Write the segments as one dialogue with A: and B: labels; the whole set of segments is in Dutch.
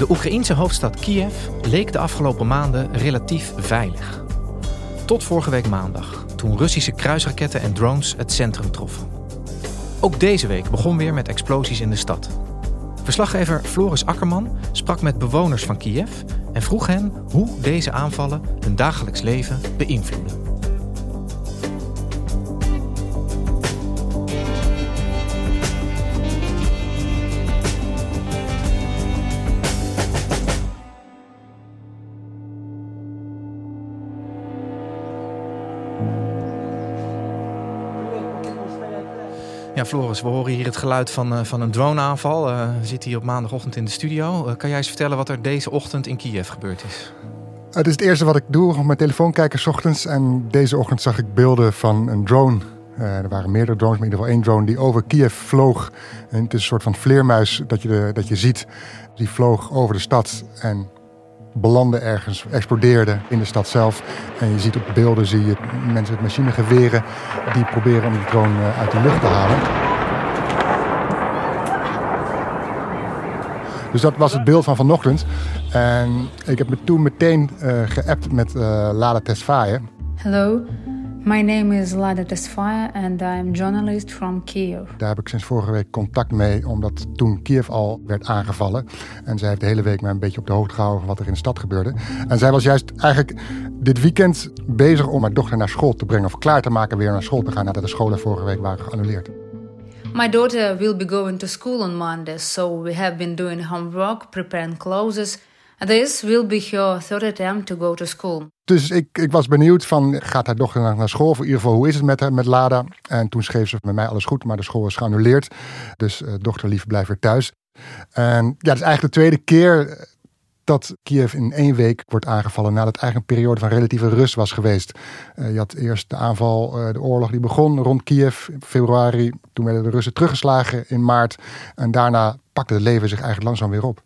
A: De Oekraïense hoofdstad Kiev leek de afgelopen maanden relatief veilig. Tot vorige week maandag, toen Russische kruisraketten en drones het centrum troffen. Ook deze week begon weer met explosies in de stad. Verslaggever Floris Akkerman sprak met bewoners van Kiev en vroeg hen hoe deze aanvallen hun dagelijks leven beïnvloeden. Floris, we horen hier het geluid van, uh, van een droneaanval. Uh, we zitten hier op maandagochtend in de studio. Uh, kan jij eens vertellen wat er deze ochtend in Kiev gebeurd is?
B: Het is het eerste wat ik doe op mijn telefoon kijken s ochtends. En deze ochtend zag ik beelden van een drone. er waren meerdere drones, maar in ieder geval één drone die over Kiev vloog. En het is een soort van vleermuis dat je, dat je ziet. Die vloog over de stad en belandde ergens, explodeerde in de stad zelf. En je ziet op beelden zie je mensen met machinegeweren die proberen om die drone uit de lucht te halen. Dus dat was het beeld van vanochtend. En ik heb me toen meteen uh, geappt met uh, Lada Tesfaye.
C: Hallo, My name is Lada Tesfaye and I'm journalist from Kiev.
B: Daar heb ik sinds vorige week contact mee, omdat toen Kiev al werd aangevallen. En zij heeft de hele week mij een beetje op de hoogte gehouden van wat er in de stad gebeurde. En zij was juist eigenlijk dit weekend bezig om haar dochter naar school te brengen. Of klaar te maken weer naar school te gaan nadat de scholen vorige week waren geannuleerd.
C: My daughter will be going to school on Monday, so we have been doing homework, preparing clothes. This will be her third attempt to go to school.
B: Dus ik, ik was benieuwd van, gaat haar dochter naar, school? Of in ieder geval, hoe is het met, met Lada? En toen schreef ze met mij alles goed, maar de school is geannuleerd. Dus uh, dochter lief, blijf weer thuis. En ja, het is eigenlijk de tweede keer dat Kiev in één week wordt aangevallen nadat eigenlijk een periode van relatieve rust was geweest. Uh, je had eerst de aanval, uh, de oorlog die begon rond Kiev in februari. Toen werden de Russen teruggeslagen in maart. En daarna pakte het leven zich eigenlijk langzaam weer op.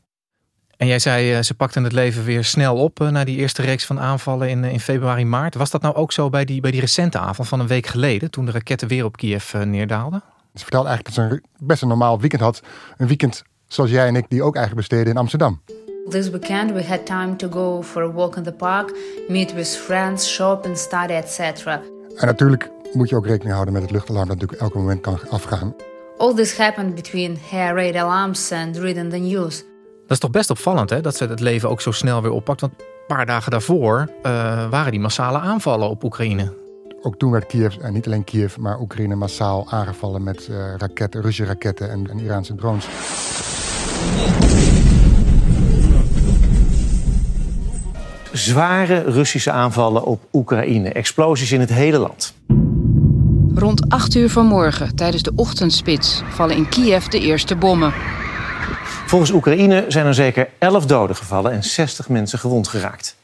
A: En jij zei, ze pakten het leven weer snel op na die eerste reeks van aanvallen in, in februari, maart. Was dat nou ook zo bij die, bij die recente aanval van een week geleden, toen de raketten weer op Kiev neerdaalden?
B: Ze vertelde eigenlijk dat ze een best een normaal weekend had. Een weekend zoals jij en ik, die ook eigenlijk besteden in Amsterdam.
C: This weekend we had time to go for a walk in the park, meet with friends, shop and study, etc.
B: En natuurlijk moet je ook rekening houden met het luchtalarm dat natuurlijk elk moment kan afgaan.
C: All this happened between hair raid alarms and reading the news.
A: Dat is toch best opvallend hè, dat ze het leven ook zo snel weer oppakt. Want een paar dagen daarvoor uh, waren die massale aanvallen op Oekraïne.
B: Ook toen werd Kiev, en niet alleen Kiev, maar Oekraïne massaal aangevallen met uh, raketten, Russische raketten en, en Iraanse drones.
D: Zware Russische aanvallen op Oekraïne. Explosies in het hele land.
E: Rond 8 uur vanmorgen, tijdens de ochtendspits, vallen in Kiev de eerste bommen.
D: Volgens Oekraïne zijn er zeker 11 doden gevallen en 60 mensen gewond geraakt.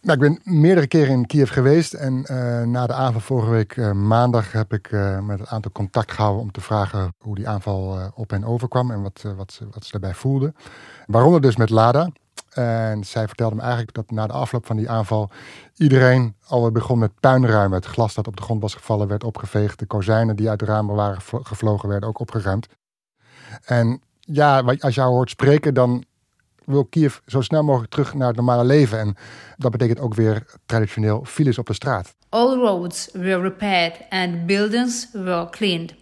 B: Nou, ik ben meerdere keren in Kiev geweest. En uh, na de aanval vorige week uh, maandag heb ik uh, met een aantal contact gehouden om te vragen hoe die aanval op hen overkwam en wat, wat, ze, wat ze daarbij voelden. Waaronder dus met Lada. En zij vertelde me eigenlijk dat na de afloop van die aanval iedereen al begon met puinruimen. Het glas dat op de grond was gevallen werd opgeveegd. De kozijnen die uit de ramen waren gevlogen werden ook opgeruimd. En ja, als je haar hoort spreken, dan wil Kiev zo snel mogelijk terug naar het normale leven. En dat betekent ook weer traditioneel files op de straat.
C: All roads were repaired and buildings were cleaned.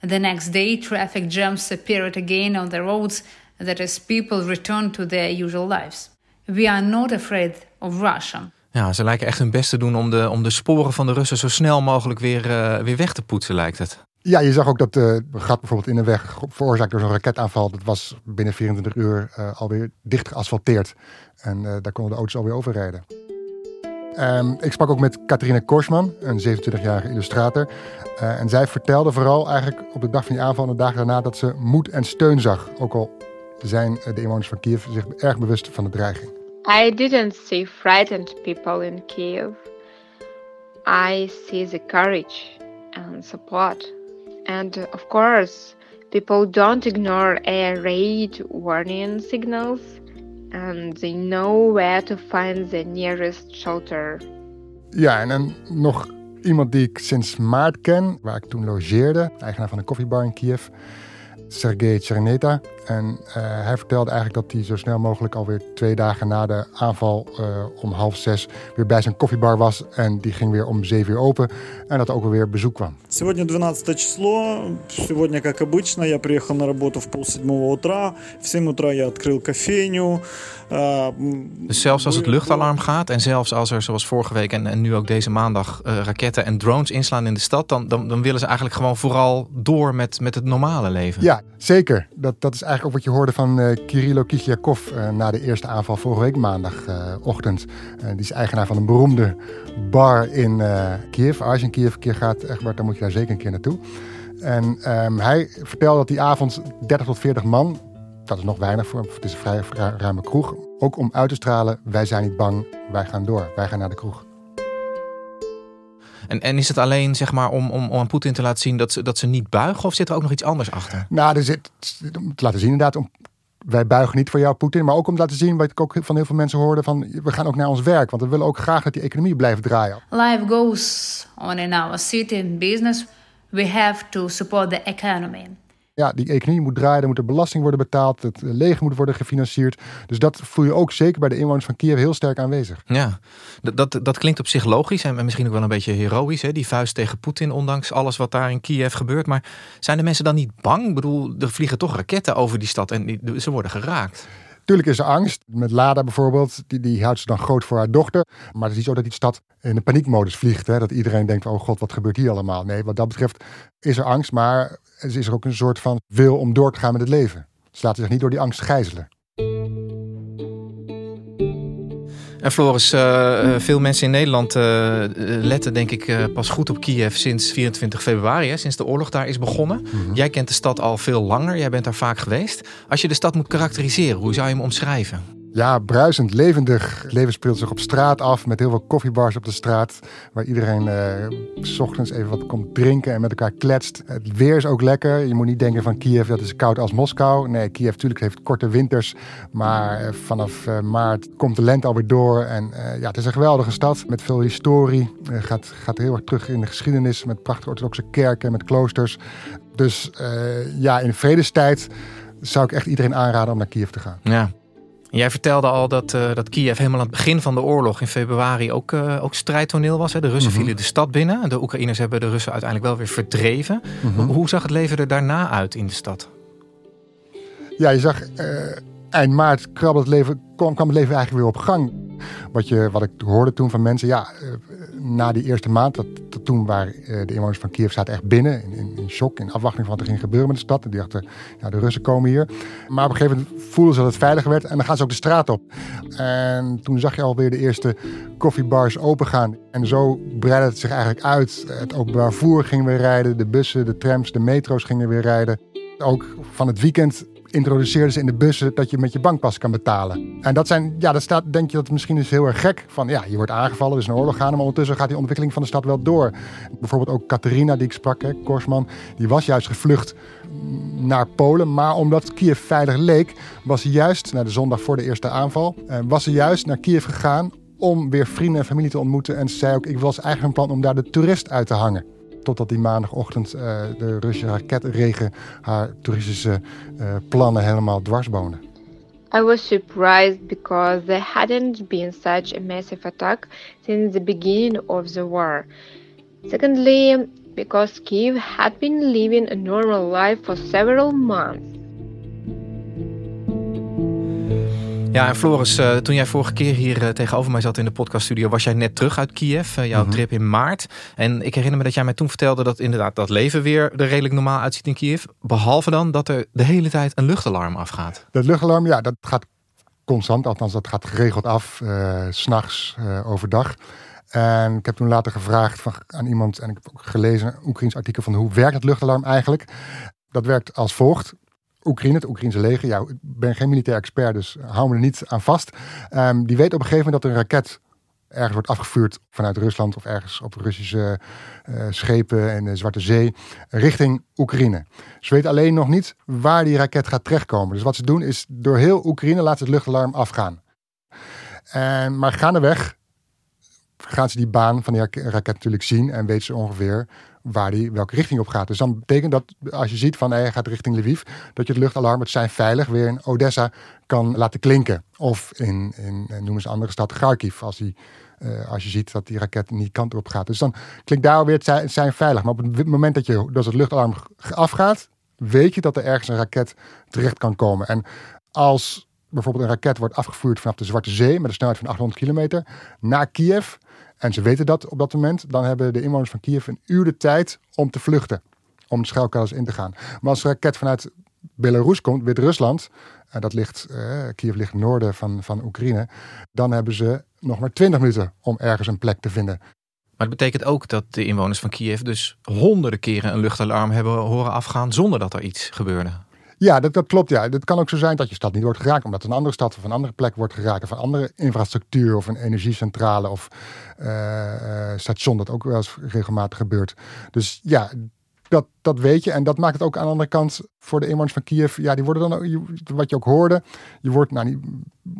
C: The next day, traffic jams appeared again on the roads. That is, people returned to their usual lives. We are not afraid of Russia.
A: Ja, ze lijken echt hun best te doen om de, om de sporen van de Russen zo snel mogelijk weer, uh, weer weg te poetsen, lijkt het.
B: Ja, je zag ook dat de uh, gat bijvoorbeeld in de weg veroorzaakt door zo'n raketaanval. Dat was binnen 24 uur uh, alweer dicht geasfalteerd. En daar konden de auto's alweer overrijden. Um, ik sprak ook met Katrina Korsman, een 27-jarige illustrator. En zij vertelde vooral eigenlijk op de dag van die aanval en de dagen daarna dat ze moed en steun zag. Ook al zijn de inwoners van Kiev zich erg bewust van de dreiging.
F: I didn't see frightened people in Kiev. I see the courage and support. And of course, people don't ignore air raid warning signals and they know where to find the nearest shelter.
B: Ja, en dan nog iemand die ik sinds maart ken, waar ik toen logeerde, eigenaar van een koffiebar in Kiev. Sergej Cherneta. En uh, hij vertelde eigenlijk dat hij zo snel mogelijk alweer twee dagen na de aanval uh, om half zes weer bij zijn koffiebar was. En die ging weer om zeven uur open. En dat er ook alweer bezoek kwam.
G: Сегодня 12 число. Сегодня, как обычно, я приехал на работу в полседьмого утра. В 7 утра я открыл кофейню.
A: Uh, dus zelfs als het luchtalarm gaat en zelfs als er zoals vorige week en, en nu ook deze maandag uh, raketten en drones inslaan in de stad, dan, dan, dan, willen ze eigenlijk gewoon vooral door met, met het normale leven.
B: Ja, zeker. Dat, dat is eigenlijk ook wat je hoorde van uh, Kirilo Kislyakov na de eerste aanval vorige week maandagochtend. die is eigenaar van een beroemde bar in Kiev. Als je in Kiev een keer gaat, echt, dan moet je daar zeker een keer naartoe. En um, hij vertelde dat die avond 30 tot 40 man dat is nog weinig voor. Het is een vrij ruime kroeg. Ook om uit te stralen, wij zijn niet bang, wij gaan door. Wij gaan naar de kroeg.
A: En, en is het alleen zeg maar, om, om, om aan Poetin te laten zien dat ze, dat ze niet buigen? Of zit er ook nog iets anders achter?
B: Nou, er zit, om te laten zien inderdaad, om, wij buigen niet voor jou, Poetin. Maar ook om te laten zien, wat ik ook van heel veel mensen hoorde, van we gaan ook naar ons werk. Want we willen ook graag dat die economie blijft draaien.
C: Life goes on in our city and business. We have to support the economy
B: ja, die economie moet draaien, er moet er belasting worden betaald, het leger moet worden gefinancierd. Dus dat voel je ook zeker bij de inwoners van Kiev heel sterk aanwezig.
A: Ja, dat, dat klinkt op zich logisch en misschien ook wel een beetje heroïs, hè? die vuist tegen Poetin, ondanks alles wat daar in Kiev gebeurt. Maar zijn de mensen dan niet bang? Ik bedoel, er vliegen toch raketten over die stad en ze worden geraakt.
B: Tuurlijk is er angst. Met Lada bijvoorbeeld, die, die houdt ze dan groot voor haar dochter. Maar het is niet zo dat die stad in een paniekmodus vliegt. Hè? Dat iedereen denkt, oh god, wat gebeurt hier allemaal? Nee, wat dat betreft is er angst. Maar is er ook een soort van wil om door te gaan met het leven. Ze laten zich niet door die angst gijzelen.
A: En Floris, uh, veel mensen in Nederland uh, letten denk ik pas goed op Kiev sinds 24 februari, hè, sinds de oorlog daar is begonnen. Mhm. Jij kent de stad al veel langer, jij bent daar vaak geweest. Als je de stad moet karakteriseren, hoe zou je hem omschrijven?
B: Ja, bruisend, levendig. Het leven speelt zich op straat af met heel veel koffiebars op de straat. Waar iedereen uh, s ochtends even wat komt drinken en met elkaar kletst. Het weer is ook lekker. Je moet niet denken van Kiev, dat is koud als Moskou. Nee, Kiev natuurlijk heeft korte winters. Maar uh, vanaf uh, maart komt de lente alweer door. En ja, het is een geweldige stad met veel historie. gaat, gaat heel erg terug in de geschiedenis met prachtige orthodoxe kerken, met kloosters. Dus ja, in vredestijd zou ik echt iedereen aanraden om naar Kiev te gaan.
A: Ja. Jij vertelde al dat, uh, dat Kiev helemaal aan het begin van de oorlog in februari ook, uh, ook strijdtoneel was. Hè? De Russen mm vielen de stad binnen. De Oekraïners hebben de Russen uiteindelijk wel weer verdreven. Mm -hmm. Hoe zag het leven er daarna uit in de stad?
B: Ja, je zag uh, eind maart kwam het, leven, kwam, kwam het leven eigenlijk weer op gang. Wat, je, wat ik hoorde toen van mensen, ja, na die eerste maand, dat, toen waren de inwoners van Kiev zaten echt binnen, in, in, shock, in afwachting van wat er ging gebeuren met de stad. En die dachten, de Russen komen hier. Maar op een gegeven moment voelden ze dat het veiliger werd en dan gaan ze ook de straat op. En toen zag je alweer de eerste koffiebars opengaan. En zo breidde het zich eigenlijk uit. Het openbaar voer ging weer rijden, de bussen, de trams, de metro's gingen weer rijden. Ook van het weekend introduceerden ze in de bussen dat je met je bankpas kan betalen. En dat zijn, ja, dat staat, denk je dat misschien is heel erg gek. Van ja, je wordt aangevallen, er is een oorlog gaan, maar ondertussen gaat die ontwikkeling van de stad wel door. Bijvoorbeeld ook Catharina, die ik sprak, hè, Korsman, die was juist gevlucht naar Polen. Maar omdat Kiev veilig leek, was ze juist, naar de zondag voor de eerste aanval, eh, was ze juist naar Kiev gegaan om weer vrienden en familie te ontmoeten. En ze zei ook, ik was eigenlijk een plan om daar de toerist uit te hangen totdat die maandagochtend uh, de Russische raketregen haar toeristische uh, plannen helemaal dwarsbonen.
F: I was surprised because there hadn't been such a massive attack since the beginning of the war. Secondly, because Kiev had been living a normal life for several months.
A: Ja, en Floris, uh, toen jij vorige keer hier uh, tegenover mij zat in de podcaststudio, was jij net terug uit Kiev, uh, jouw -hmm. trip in maart. En ik herinner me dat jij mij toen vertelde dat inderdaad dat leven weer er redelijk normaal uitziet in Kiev. Behalve dan dat er de hele tijd een luchtalarm afgaat.
B: Dat luchtalarm, ja, dat gaat constant, althans dat gaat geregeld af, s s'nachts, overdag. En ik heb toen later gevraagd van, aan iemand, en ik heb ook gelezen een Oekraïns artikel van hoe werkt het luchtalarm eigenlijk. Dat werkt als volgt. Oekraïne, het Oekraïnse leger. Ja, ik ben geen militair expert, dus hou me er niet aan vast. Um, die weet op een gegeven moment dat een raket ergens wordt afgevuurd vanuit Rusland of ergens op Russische uh, schepen in de Zwarte Zee richting Oekraïne. Ze weten alleen nog niet waar die raket gaat terechtkomen. Dus wat ze doen is door heel Oekraïne laten het luchtalarm afgaan. En, maar gaandeweg gaan ze die baan van die raket natuurlijk zien en weten ze ongeveer waar die welke richting op gaat. Dus dan betekent dat als je ziet van hij gaat richting Lviv, dat je het luchtalarm, het zijn veilig, weer in Odessa kan laten klinken. Of in, in noemen ze andere stad, Kharkiv, als, die, uh, als je ziet dat die raket niet kant op gaat. Dus dan klinkt daar zijn, het zijn veilig. Maar op het moment dat, je, dat het luchtalarm afgaat, weet je dat er ergens een raket terecht kan komen. En als bijvoorbeeld een raket wordt afgevuurd vanaf de Zwarte Zee met een snelheid van 800 kilometer naar Kiev, en ze weten dat op dat moment, dan hebben de inwoners van Kiev een uur de tijd om te vluchten. Om de schuilkelders in te gaan. Maar als een raket vanuit Belarus komt, Wit-Rusland, en dat ligt, eh, Kiev ligt noorden van, van Oekraïne, dan hebben ze nog maar 20 minuten om ergens een plek te vinden.
A: Maar het betekent ook dat de inwoners van Kiev dus honderden keren een luchtalarm hebben horen afgaan zonder dat er iets gebeurde.
B: Ja, dat, dat klopt. Ja. Het kan ook zo zijn dat je stad niet wordt geraakt, omdat een andere stad of een andere plek wordt geraakt, of een andere infrastructuur of een energiecentrale of uh, station, dat ook wel eens regelmatig gebeurt. Dus ja, dat, dat weet je. En dat maakt het ook aan de andere kant voor de inwoners van Kiev. Ja, die worden dan wat je ook hoorde. Je wordt, nou niet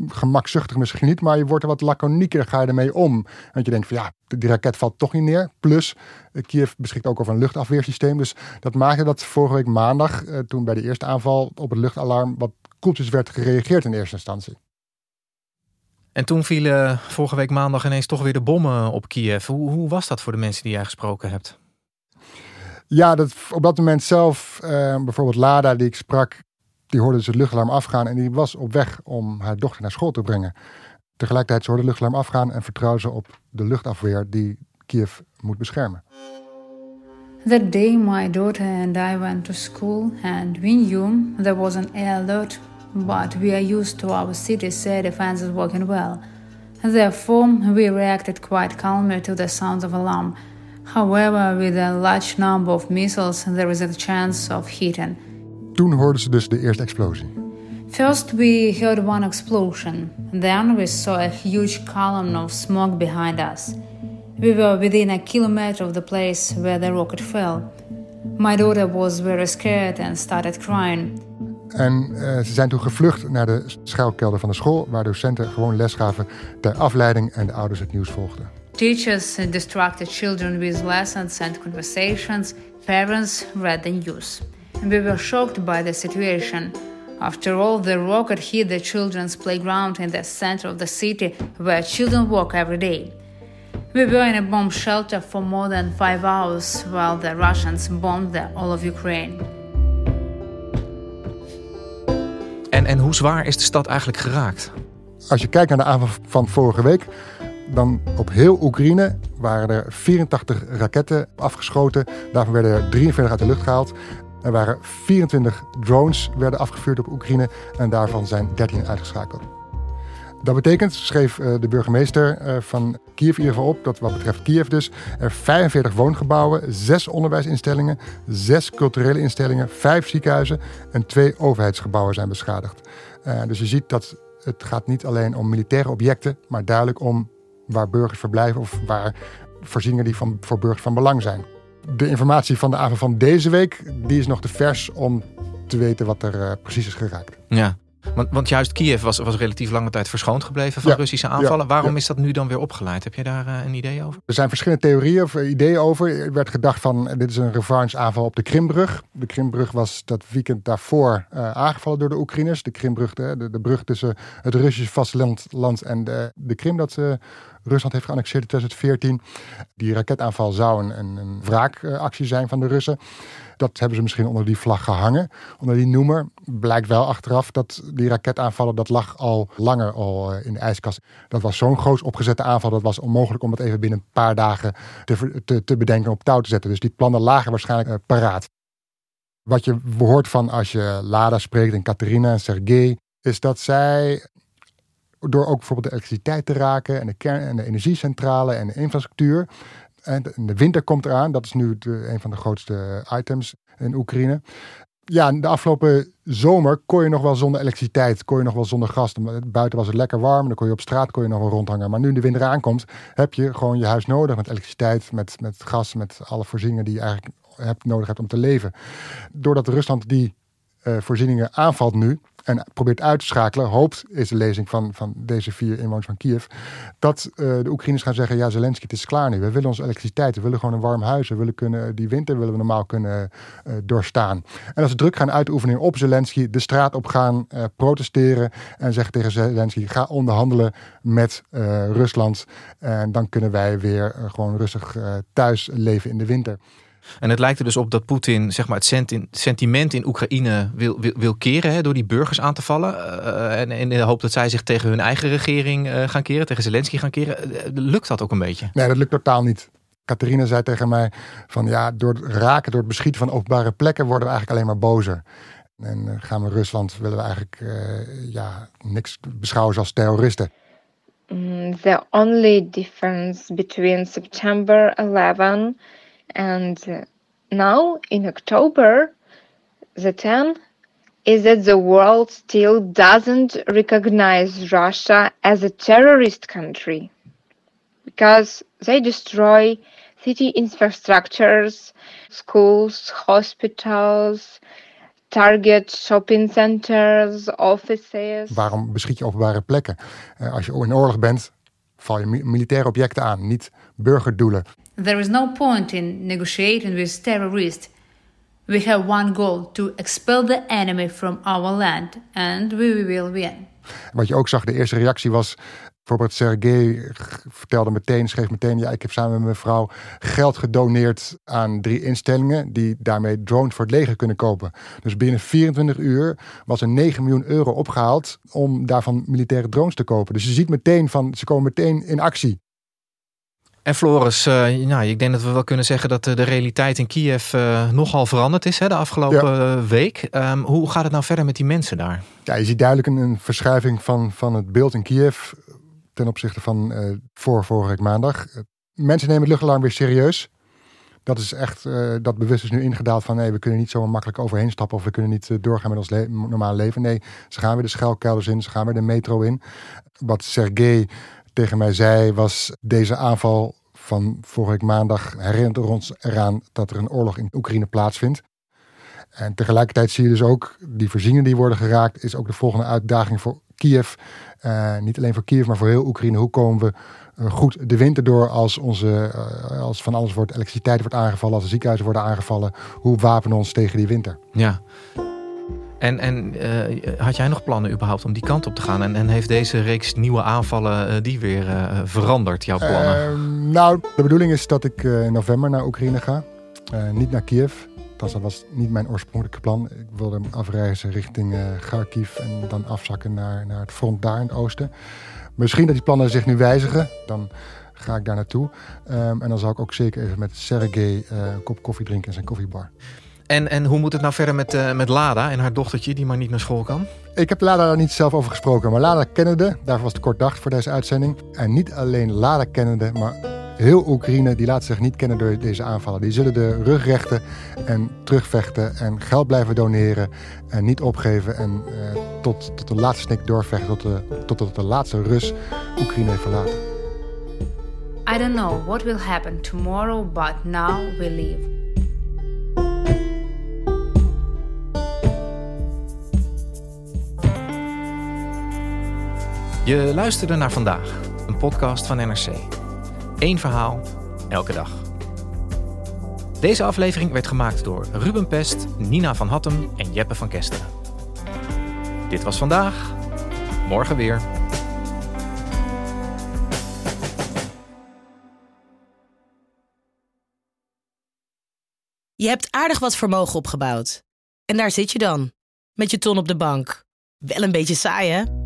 B: gemakzuchtig misschien niet, maar je wordt er wat laconieker ga je ermee om. Want je denkt van ja, die raket valt toch niet neer. Plus, eh, Kiev beschikt ook over een luchtafweersysteem. Dus dat maakte dat vorige week maandag, eh, toen bij de eerste aanval op het luchtalarm, wat koeltjes werd gereageerd in eerste instantie.
A: En toen vielen vorige week maandag ineens toch weer de bommen op Kiev. Hoe, hoe was dat voor de mensen die jij gesproken hebt?
B: Ja, dat, op dat moment zelf, uh, bijvoorbeeld Lada die ik sprak, die hoorde dus het luchtalarm afgaan en die was op weg om haar dochter naar school te brengen. Tegelijkertijd ze hoorde het luchtalarm afgaan en vertrouwde ze op de luchtafweer die Kiev moet beschermen.
C: That day my daughter and I went to school and we knew there was an air alert, but we are used to our city's air defenses working well. Therefore, we reacted quite calmly to the sounds of alarm. However, with a large number of missiles, there is a chance of hitting.
B: Toen hoorden ze dus de eerste explosie.
C: First, we heard one explosion. Then we saw a huge column of smoke behind us. We were within a kilometer of the place where the rocket fell. My daughter was very scared and started crying.
B: En uh, ze zijn toen gevlucht naar de schuilkelder van de school, waar docenten gewoon les gaven ter afleiding en de ouders het nieuws volgden.
C: Teachers distracted children with lessons and conversations. Parents read the news. We were shocked by the situation. After all, the rocket hit the children's playground in the center of the city where children walk every day. We were in a bomb shelter for more than five hours while the Russians bombed the, all of Ukraine.
A: En, en hoe zwaar is de stad eigenlijk geraakt?
B: Als je kijkt naar de aanval van vorige week, dan op heel Oekraïne waren er 84 raketten afgeschoten. Daarvan werden er 43 uit de lucht gehaald. Er waren 24 drones werden afgevuurd op Oekraïne en daarvan zijn 13 uitgeschakeld. Dat betekent, schreef eh, de burgemeester eh, van Kiev in ieder geval op, dat wat betreft Kiev dus, er 45 woongebouwen, 6 onderwijsinstellingen, 6 culturele instellingen, 5 ziekenhuizen en 2 overheidsgebouwen zijn beschadigd. Uh, dus je ziet dat het gaat niet alleen om militaire objecten, maar duidelijk om waar burgers verblijven of waar voorzieningen die van, voor burgers van belang zijn. De informatie van de avond van deze week die is nog te vers om te weten wat er uh, precies is geraakt.
A: Ja. Want, want juist Kiev was, was relatief lange tijd verschoond gebleven van
B: Ja,
A: Russische aanvallen.
B: ja,
A: Waarom
B: ja.
A: is dat nu dan weer opgeleid? Heb je daar eh, een idee over?
B: Er zijn verschillende theorieën of ideeën over. Er werd gedacht van dit is een revanche-aanval op de Krimbrug. De Krimbrug was dat weekend daarvoor eh, aangevallen door de Oekraïners. De Krimbrug, de, de, de brug tussen het Russische vasteland land en de, de Krim dat eh, Rusland heeft geannexeerd in 2014. Die raketaanval zou een, een, wraakactie zijn van de Russen. Dat hebben ze misschien onder die vlag gehangen, onder die noemer. Blijkt wel achteraf dat die raketaanvallen, dat lag al langer al eh, in de ijskast. Dat was zo'n groot opgezette aanval, dat was onmogelijk om het even binnen een paar dagen te, te, te bedenken en op touw te zetten. Dus die plannen lagen waarschijnlijk eh, paraat. Wat je hoort van als je Lada spreekt en Katerina en Sergej, is dat zij door ook bijvoorbeeld de elektriciteit te raken en de kern- en de energiecentrale en de infrastructuur. En de, winter komt eraan. Dat is nu de, een van de grootste items in Oekraïne. Ja, de afgelopen zomer kon je nog wel zonder elektriciteit, kon je nog wel zonder gas. Buiten was het lekker warm, dan kon je op straat kon je nog wel rondhangen. Maar nu de winter aankomt, heb je gewoon je huis nodig met elektriciteit, met, met gas, met alle voorzieningen die je eigenlijk hebt, nodig hebt om te leven. Doordat Rusland die eh, voorzieningen aanvalt nu en probeert uit te schakelen, hoopt, is de lezing van, van deze vier inwoners van Kiev, dat eh, de Oekraïners gaan zeggen, ja Zelensky, het is klaar nu. We willen onze elektriciteit, we willen gewoon een warm huis, we willen kunnen, die winter willen we normaal kunnen eh, doorstaan. En als ze druk gaan uitoefenen op Zelensky, de straat op gaan eh, protesteren en zeggen tegen Zelensky, ga onderhandelen met Rusland en dan kunnen wij weer gewoon rustig thuis leven in de winter.
A: En het lijkt er dus op dat Poetin zeg maar, het senti- sentiment in Oekraïne wil, wil, wil keren hè, door die burgers aan te vallen. Eh, en in de hoop dat zij zich tegen hun eigen regering eh, gaan keren, tegen Zelensky gaan keren. Eh, lukt dat ook een beetje?
B: Nee, dat lukt totaal niet. Catharina zei tegen mij van ja, door het raken, door het beschieten van openbare plekken worden we eigenlijk alleen maar bozer. En gaan we Rusland, willen we eigenlijk eh, ja, niks beschouwen als terroristen.
F: Mm, the only difference between September 11 and now in October the 10 is that the world still doesn't recognize Russia as a terrorist country because they destroy city infrastructures, schools, hospitals, target shopping centers, offices.
B: Waarom beschiet je openbare plekken? Eh, als je in oorlog bent, val je mi- militaire objecten aan, niet burgerdoelen.
C: There is no point in negotiating with terrorists. We have one goal to expel the enemy from our land, and we will win.
B: Wat je ook zag, de eerste reactie was. Bijvoorbeeld Sergej vertelde meteen, schreef meteen... ja, ik heb samen met mijn vrouw geld gedoneerd aan drie instellingen... die daarmee drones voor het leger kunnen kopen. Dus binnen 24 uur was er 9 miljoen euro opgehaald... om daarvan militaire drones te kopen. Dus je ziet meteen van, ze komen meteen in actie.
A: En Floris, eh, nou, ik denk dat we wel kunnen zeggen dat eh, de realiteit in Kiev eh, nogal veranderd is hè, de afgelopen week. Ehm, hoe gaat het nou verder met die mensen daar?
B: Ja, je ziet duidelijk een, een verschuiving van, van het beeld in Kiev... ten opzichte van voor vorige week maandag. Mensen nemen het luchtalarm weer serieus. Dat is echt, dat bewust is nu ingedaald van nee, we kunnen niet zo makkelijk overheen stappen of we kunnen niet doorgaan met ons le normale leven. Nee, ze gaan weer de schuilkelders in, ze gaan weer de metro in. Wat Sergej tegen mij zei was deze aanval van vorige maandag herinnert ons eraan dat er een oorlog in Oekraïne plaatsvindt. En tegelijkertijd zie je dus ook die voorzieningen die worden geraakt, is ook de volgende uitdaging voor Kiev. Uh, niet alleen voor Kiev, maar voor heel Oekraïne. Hoe komen we uh, goed de winter door als, onze, uh, als van alles wordt, elektriciteit wordt aangevallen, als de ziekenhuizen worden aangevallen? Hoe wapenen we ons tegen die winter?
A: Ja. En, en uh, had jij nog plannen überhaupt om die kant op te gaan? En, en heeft deze reeks nieuwe aanvallen uh, die weer uh, veranderd, jouw plannen?
B: Ehm, nou, de bedoeling is dat ik in november naar Oekraïne ga. niet naar Kiev. Dat was niet mijn oorspronkelijke plan. Ik wilde afreizen richting Kharkiv en dan afzakken naar, naar het front daar in het oosten. Misschien dat die plannen zich nu wijzigen. Dan ga ik daar naartoe. Um, en dan zal ik ook zeker even met Sergej een kop koffie drinken in zijn koffiebar.
A: En, en hoe moet het nou verder met, uh, met Lada en haar dochtertje die maar niet naar school kan?
B: Ik heb Lada daar niet zelf over gesproken, maar Lada kennende, daarvoor was het kort dag voor deze uitzending. En niet alleen Lada kennende, maar heel Oekraïne, die laat zich niet kennen door deze aanvallen. Die zullen de rug rechten en terugvechten en geld blijven doneren en niet opgeven. En uh, tot, tot de laatste snik doorvechten, tot de, tot, tot de laatste Rus Oekraïne heeft verlaten.
C: I don't know what will happen tomorrow, but now we.
A: Je luisterde naar vandaag, een podcast van NRC. Eén verhaal, elke dag. Deze aflevering werd gemaakt door Ruben Pest, Nina van Hattem en Jeppe van Kesteren. Dit was vandaag, morgen weer.
H: Je hebt aardig wat vermogen opgebouwd. En daar zit je dan, met je ton op de bank. Wel een beetje saai, hè?